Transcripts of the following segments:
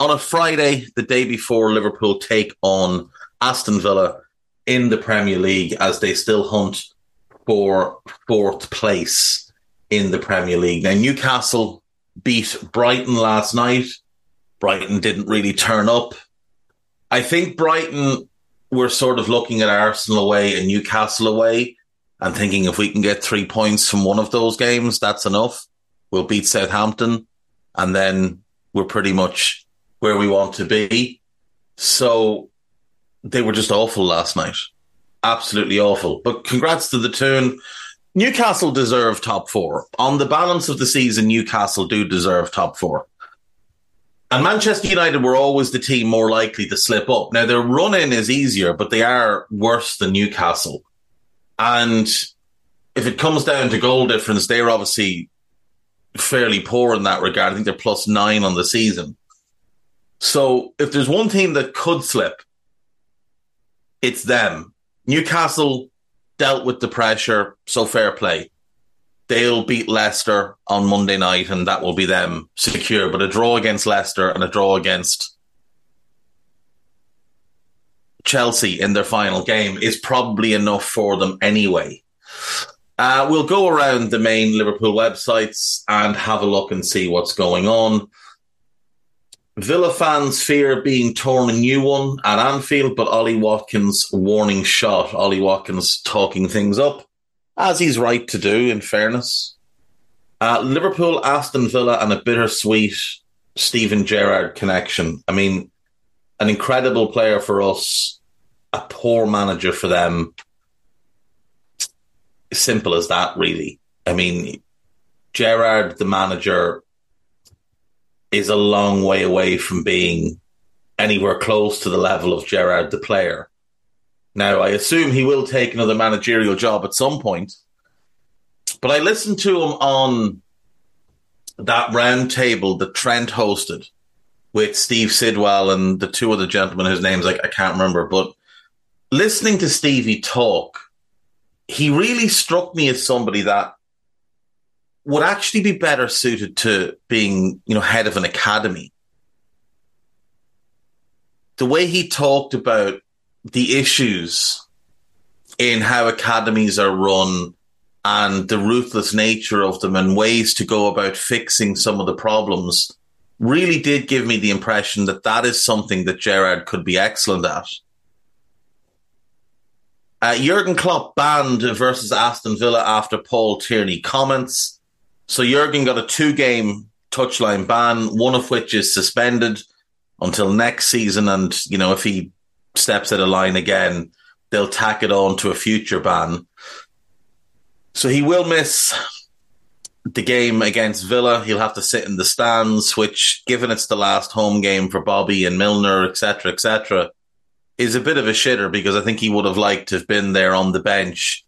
on a Friday, the day before Liverpool take on Aston Villa in the Premier League as they still hunt for fourth place in the Premier League. Now, Newcastle beat Brighton last night. Brighton didn't really turn up. I think Brighton were sort of looking at Arsenal away and Newcastle away and thinking if we can get three points from one of those games, that's enough. We'll beat Southampton and then we're pretty much where we want to be. So they were just awful last night. Absolutely awful. But congrats to the Toon. Newcastle deserve top four. On the balance of the season, Newcastle do deserve top four. And Manchester United were always the team more likely to slip up. Now, their run in is easier, but they are worse than Newcastle. And if it comes down to goal difference, they're obviously fairly poor in that regard. I think they're plus nine on the season. So if there's one team that could slip, it's them. Newcastle dealt with the pressure, so fair play. They'll beat Leicester on Monday night, and that will be them secure. But a draw against Leicester and a draw against Chelsea in their final game is probably enough for them anyway. Uh, we'll go around the main Liverpool websites and have a look and see what's going on. Villa fans fear being torn a new one at Anfield, but Ollie Watkins warning shot. Ollie Watkins talking things up, as he's right to do, in fairness. Uh, Liverpool, Aston Villa, and a bittersweet Steven Gerrard connection. I mean, an incredible player for us, a poor manager for them. Simple as that, really. I mean, Gerrard, the manager, is a long way away from being anywhere close to the level of Gerrard the player. Now, I assume he will take another managerial job at some point, but I listened to him on that round table that Trent hosted with Steve Sidwell and the two other gentlemen whose names I, I can't remember, but listening to Stevie talk, he really struck me as somebody that would actually be better suited to being, you know, head of an academy. The way he talked about the issues in how academies are run and the ruthless nature of them and ways to go about fixing some of the problems really did give me the impression that that is something that Gerrard could be excellent at. Uh, Jurgen Klopp banned versus Aston Villa after Paul Tierney comments. So Jurgen got a two game touchline ban, one of which is suspended until next season. And, you know, if he steps out of line again, they'll tack it on to a future ban. So he will miss the game against Villa. He'll have to sit in the stands, which, given it's the last home game for Bobby and Milner, etc., etc., is a bit of a shitter because I think he would have liked to have been there on the bench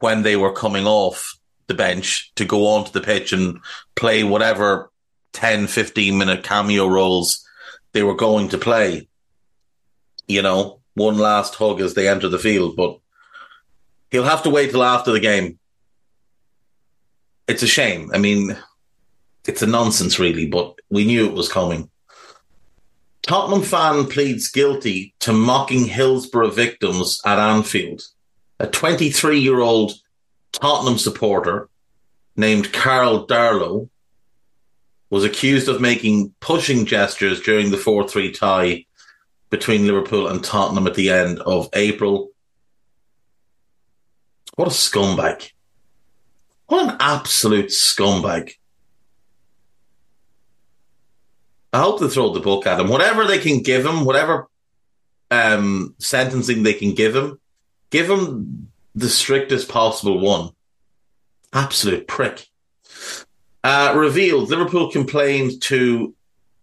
when they were coming off the bench to go onto the pitch and play whatever 10, 15 minute cameo roles they were going to play. You know, one last hug as they enter the field, but he'll have to wait till after the game. It's a shame. I mean, it's a nonsense, really, but we knew it was coming. Tottenham fan pleads guilty to mocking Hillsborough victims at Anfield. A 23 year old Tottenham supporter named Carl Darlow was accused of making pushing gestures during the 4 3 tie between Liverpool and Tottenham at the end of April. What a scumbag. What an absolute scumbag. I hope they throw the book at him. Whatever they can give him, whatever um, sentencing they can give him, give him the strictest possible one. Absolute prick. Uh, revealed Liverpool complained to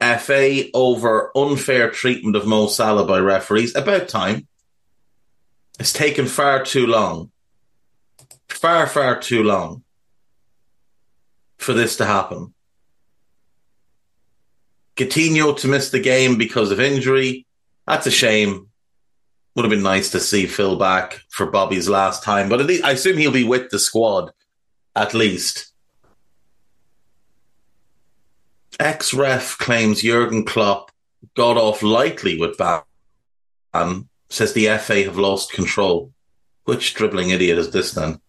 FA over unfair treatment of Mo Salah by referees. About time. It's taken far too long. Far, far too long for this to happen. Coutinho to miss the game because of injury. That's a shame. Would have been nice to see Phil back for Bobby's last time, but at least, I assume he'll be with the squad at least. Ex ref claims Jurgen Klopp got off lightly with Van. ban, says the FA have lost control. Which dribbling idiot is this then?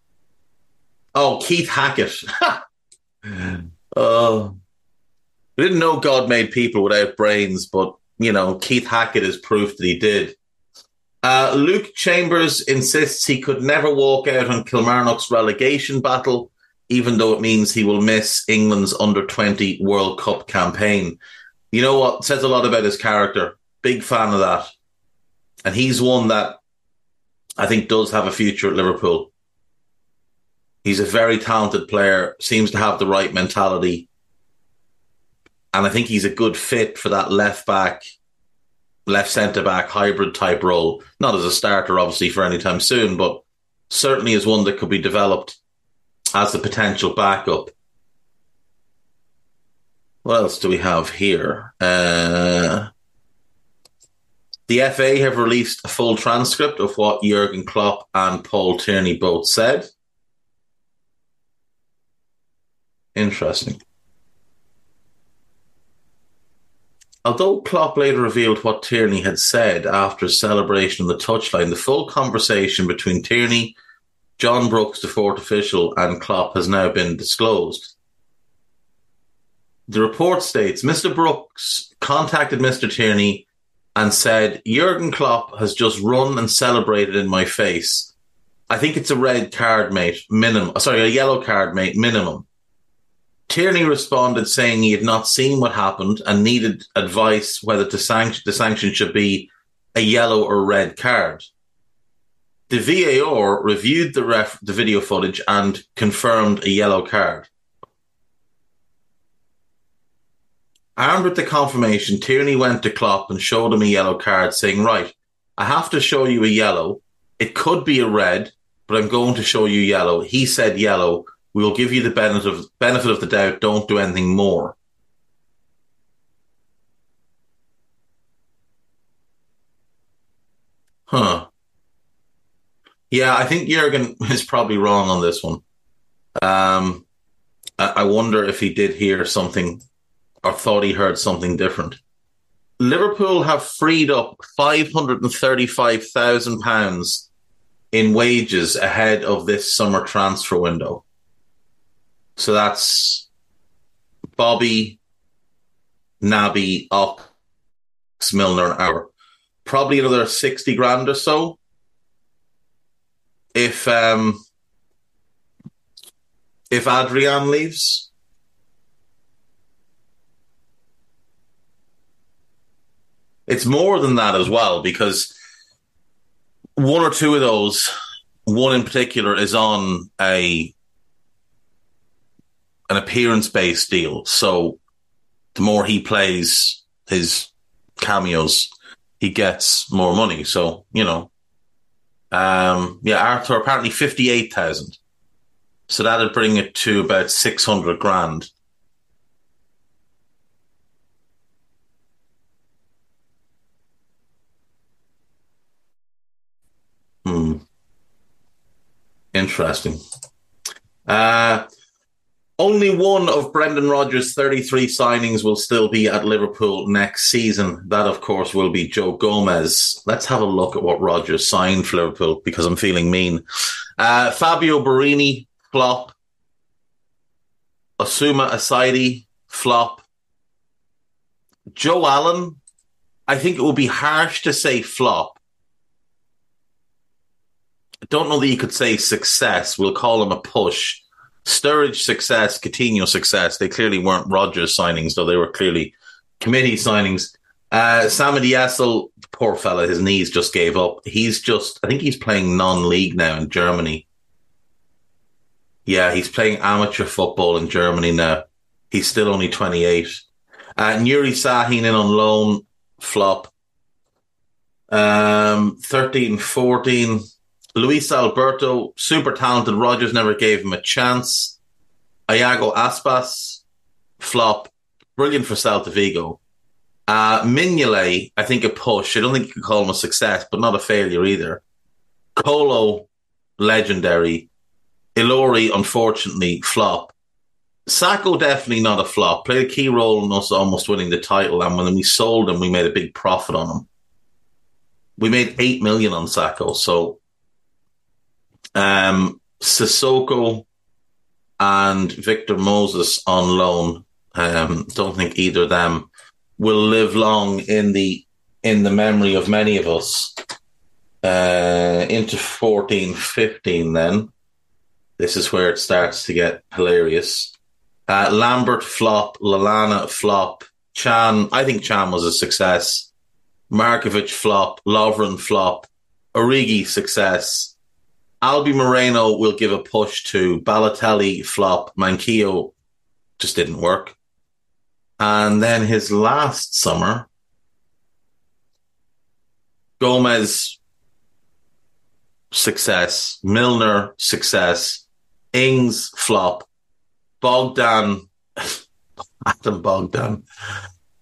Oh, Keith Hackett. oh, I didn't know God made people without brains, but you know, Keith Hackett is proof that he did. Uh, Luke Chambers insists he could never walk out on Kilmarnock's relegation battle, even though it means he will miss England's under 20 World Cup campaign. You know what? Says a lot about his character. Big fan of that. And he's one that I think does have a future at Liverpool. He's a very talented player, seems to have the right mentality and I think he's a good fit for that left back, left centre back hybrid type role. Not as a starter, obviously, for any time soon, but certainly as one that could be developed as the potential backup. What else do we have here? Uh, the FA have released a full transcript of what Jurgen Klopp and Paul Tierney both said. Interesting. Although Klopp later revealed what Tierney had said after his celebration on the touchline, the full conversation between Tierney, John Brooks, the fourth official, and Klopp has now been disclosed. The report states Mr. Brooks contacted Mr. Tierney and said, Jurgen Klopp has just run and celebrated in my face. I think it's a red card, mate, minimum. Sorry, a yellow card, mate, minimum. Tierney responded saying he had not seen what happened and needed advice whether to sanction, the sanction should be a yellow or red card. The VAR reviewed the ref, the video footage and confirmed a yellow card. Armed with the confirmation, Tierney went to Klopp and showed him a yellow card, saying, Right, I have to show you a yellow. It could be a red, but I'm going to show you yellow. He said yellow, we will give you the benefit of benefit of the doubt. Don't do anything more. Huh. Yeah, I think Jurgen is probably wrong on this one. Um, I wonder if he did hear something or thought he heard something different. Liverpool have freed up five hundred and thirty-five thousand pounds in wages ahead of this summer transfer window. So that's Bobby, Naby, Ox, Milner, Hour. Probably another 60 grand or so. If um if Adrian leaves. It's more than that as well because one or two of those, one in particular, is on a an appearance based deal. So the more he plays his cameos, he gets more money. So, you know, um, yeah, Arthur apparently 58,000. So that'd bring it to about 600 grand. Hmm. Interesting. Uh, only one of Brendan Rodgers' 33 signings will still be at Liverpool next season. That, of course, will be Joe Gomez. Let's have a look at what Rodgers signed for Liverpool because I'm feeling mean. Uh, Fabio Borini, flop. Oussama Assaidi, flop. Joe Allen, I think it would be harsh to say flop. I don't know that you could say success. We'll call him a push. Sturridge success, Coutinho success. They clearly weren't Rodgers signings, though they were clearly committee signings. Uh, Samed Yesil, poor fella, his knees just gave up. He's just, I think he's playing non-league now in Germany. Yeah, he's playing amateur football in Germany now. He's still only 28. Uh, Nuri Sahin in on loan, flop. Um, 13, 14. Luis Alberto, super talented. Rodgers never gave him a chance. Iago Aspas, flop. Brilliant for Celta Vigo. Uh, Mignolet, I think a push. I don't think you could call him a success, but not a failure either. Kolo, legendary. Ilori, unfortunately, flop. Sakho definitely not a flop. Played a key role in us almost winning the title, and when we sold him, we made a big profit on him. We made eight million on Sakho, so um, Sissoko and Victor Moses on loan. Um, don't think either of them will live long in the in the memory of many of us. Uh, into 14, 15 then. This is where it starts to get hilarious. Uh, Lambert flop, Lallana flop, Can. I think Can was a success. Markovic flop, Lovren flop, Origi success. Albi Moreno will give a push to Balotelli flop, Manquillo just didn't work. And then his last summer, Gomez success, Milner success, Ings flop, Bogdan, Adam Bogdan,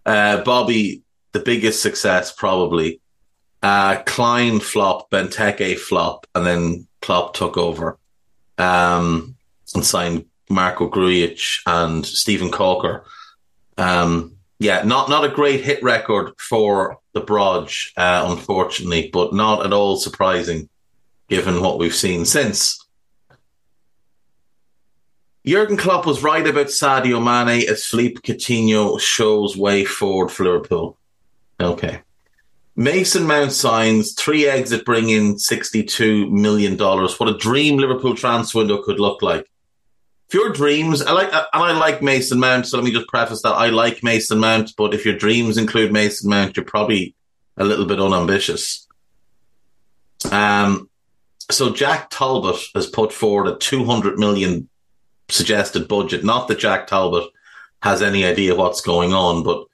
uh, Bobby, the biggest success probably. Uh, Klein flop, Benteke flop, and then Klopp took over um, and signed Marko Grujic and Steven Caulker. Um, yeah, not not a great hit record for the Brodge, uh, unfortunately, but not at all surprising given what we've seen since. Jurgen Klopp was right about Sadio Mane as Philippe Coutinho shows way forward for Liverpool. Okay. Mason Mount signs three exit, bring in $62 million. What a dream Liverpool transfer window could look like. If your dreams, I like, and I like Mason Mount, so let me just preface that I like Mason Mount, but if your dreams include Mason Mount, you're probably a little bit unambitious. Um, so Jack Talbot has put forward a 200 million suggested budget. Not that Jack Talbot has any idea what's going on, but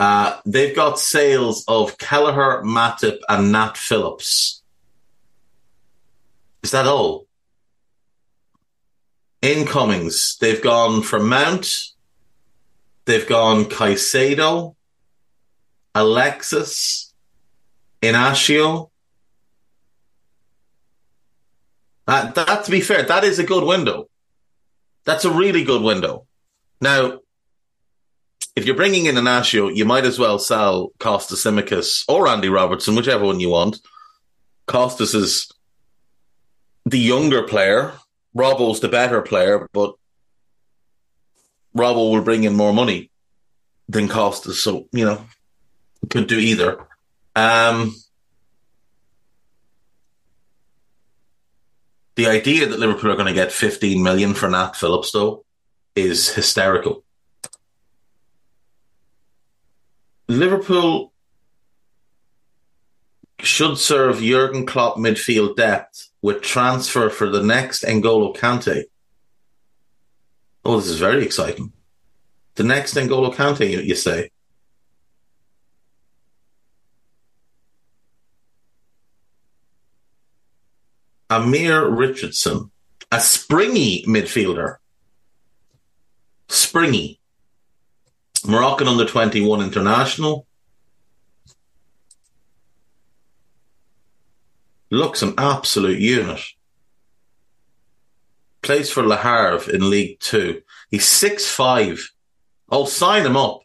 uh, they've got sales of Kelleher, Matip, and Nat Phillips. Is that all? Incomings. They've gone for Mount. They've gone Caicedo, Alexis, Inacio. That, to be fair, that is a good window. That's a really good window. Now, if you're bringing in Inacio, you might as well sell Kostas Tsimikas or Andy Robertson, whichever one you want. Costas is the younger player. Robbo's the better player, but Robbo will bring in more money than Costas. So, you know, could do either. Um, the idea that Liverpool are going to get 15 million for Nat Phillips, though, is hysterical. Liverpool should serve Jurgen Klopp midfield depth with transfer for the next N'Golo Kante. Oh, this is very exciting. The next N'Golo Kante, you, you say? Amir Richardson, a springy midfielder. Springy. Moroccan under 21 international. Looks an absolute unit. Plays for Le Havre in League Two. He's six five. Oh, sign him up.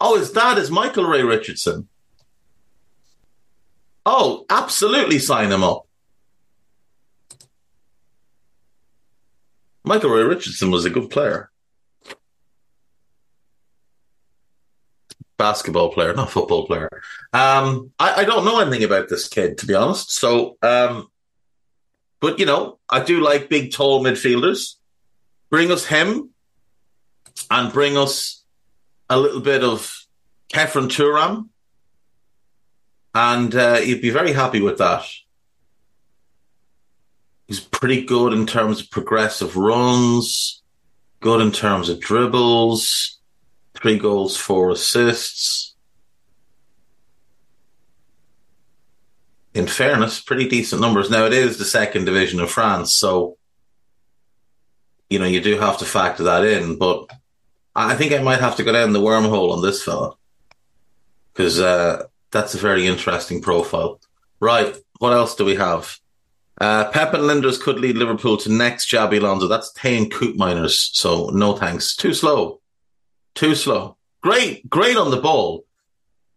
Oh, his dad is Michael Ray Richardson. Oh, absolutely sign him up. Michael Ray Richardson was a good player. Basketball player, not football player. Um, I, I, don't know anything about this kid, to be honest. So, um, but you know, I do like big, tall midfielders. Bring us him, and bring us a little bit of Khéphren Thuram, and uh, you'd be very happy with that. He's pretty good in terms of progressive runs, good in terms of dribbles, three goals, four assists. In fairness, pretty decent numbers. Now it is the second division of France, so you know you do have to factor that in. But I think I might have to go down the wormhole on this fella because uh, that's a very interesting profile. Right, what else do we have? Uh, Pep and Lijnders could lead Liverpool to next Xabi Alonso. That's Teun Koopmeiners. So no thanks. Too slow. Too slow. Great, great on the ball.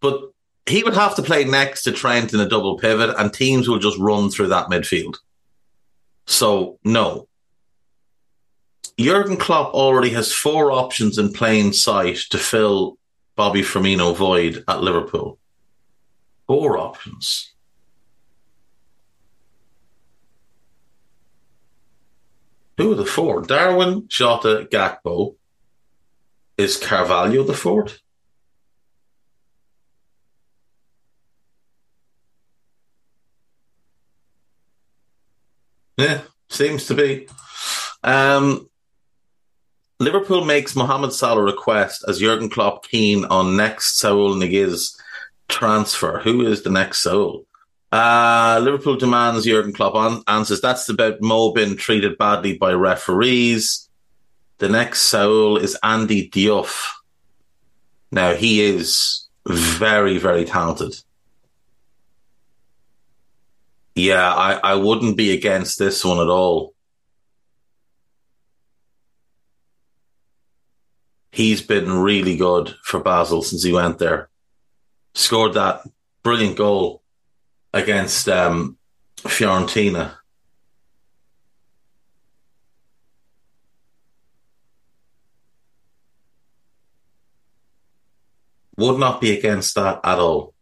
But he would have to play next to Trent in a double pivot and teams will just run through that midfield. So no. Jurgen Klopp already has four options in plain sight to fill Bobby Firmino void at Liverpool. Four options. Who are the four? Darwin, Jota, Gakpo. Is Carvalho the fourth? Yeah, seems to be. Um, Liverpool makes Mohamed Salah request as Jurgen Klopp keen on next Saul Niguez transfer. Who is the next Saul? Uh, Liverpool demands Jurgen Klopp on, answers that's about Mo being treated badly by referees. The next Saul is Andy Diouf. Now he is very, very talented. Yeah, I, I wouldn't be against this one at all. he's been really good for Basel since he went there. Scored that brilliant goal against um, Fiorentina. Would not be against that at all.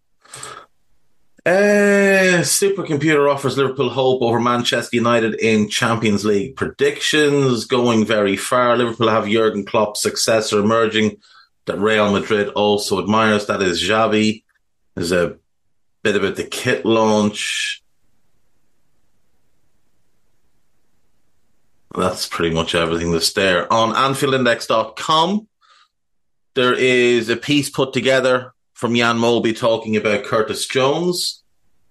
Uh, supercomputer offers Liverpool hope over Manchester United in Champions League predictions. Going very far. Liverpool have Jurgen Klopp's successor emerging that Real Madrid also admires. That is Xavi. There's a bit about the kit launch. That's pretty much everything that's there. On AnfieldIndex.com, there is a piece put together from Jan Molby talking about Curtis Jones.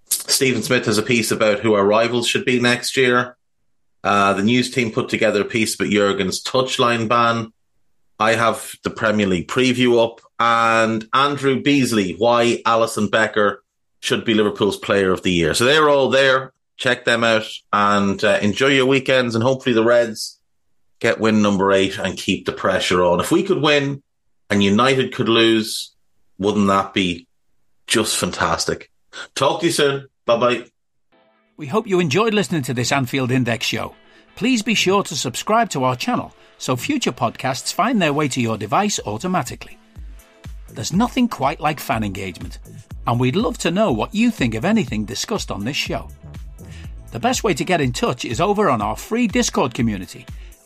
Stephen Smith has a piece about who our rivals should be next year. Uh, the news team put together a piece about Jurgen's touchline ban. I have the Premier League preview up and Andrew Beasley, why Alisson Becker should be Liverpool's player of the year. So they're all there. Check them out and uh, enjoy your weekends. And hopefully the Reds get win number eight and keep the pressure on. If we could win and United could lose, wouldn't that be just fantastic? Talk to you soon. Bye bye. We hope you enjoyed listening to this Anfield Index show. Please be sure to subscribe to our channel so future podcasts find their way to your device automatically. There's nothing quite like fan engagement, and we'd love to know what you think of anything discussed on this show. The best way to get in touch is over on our free Discord community,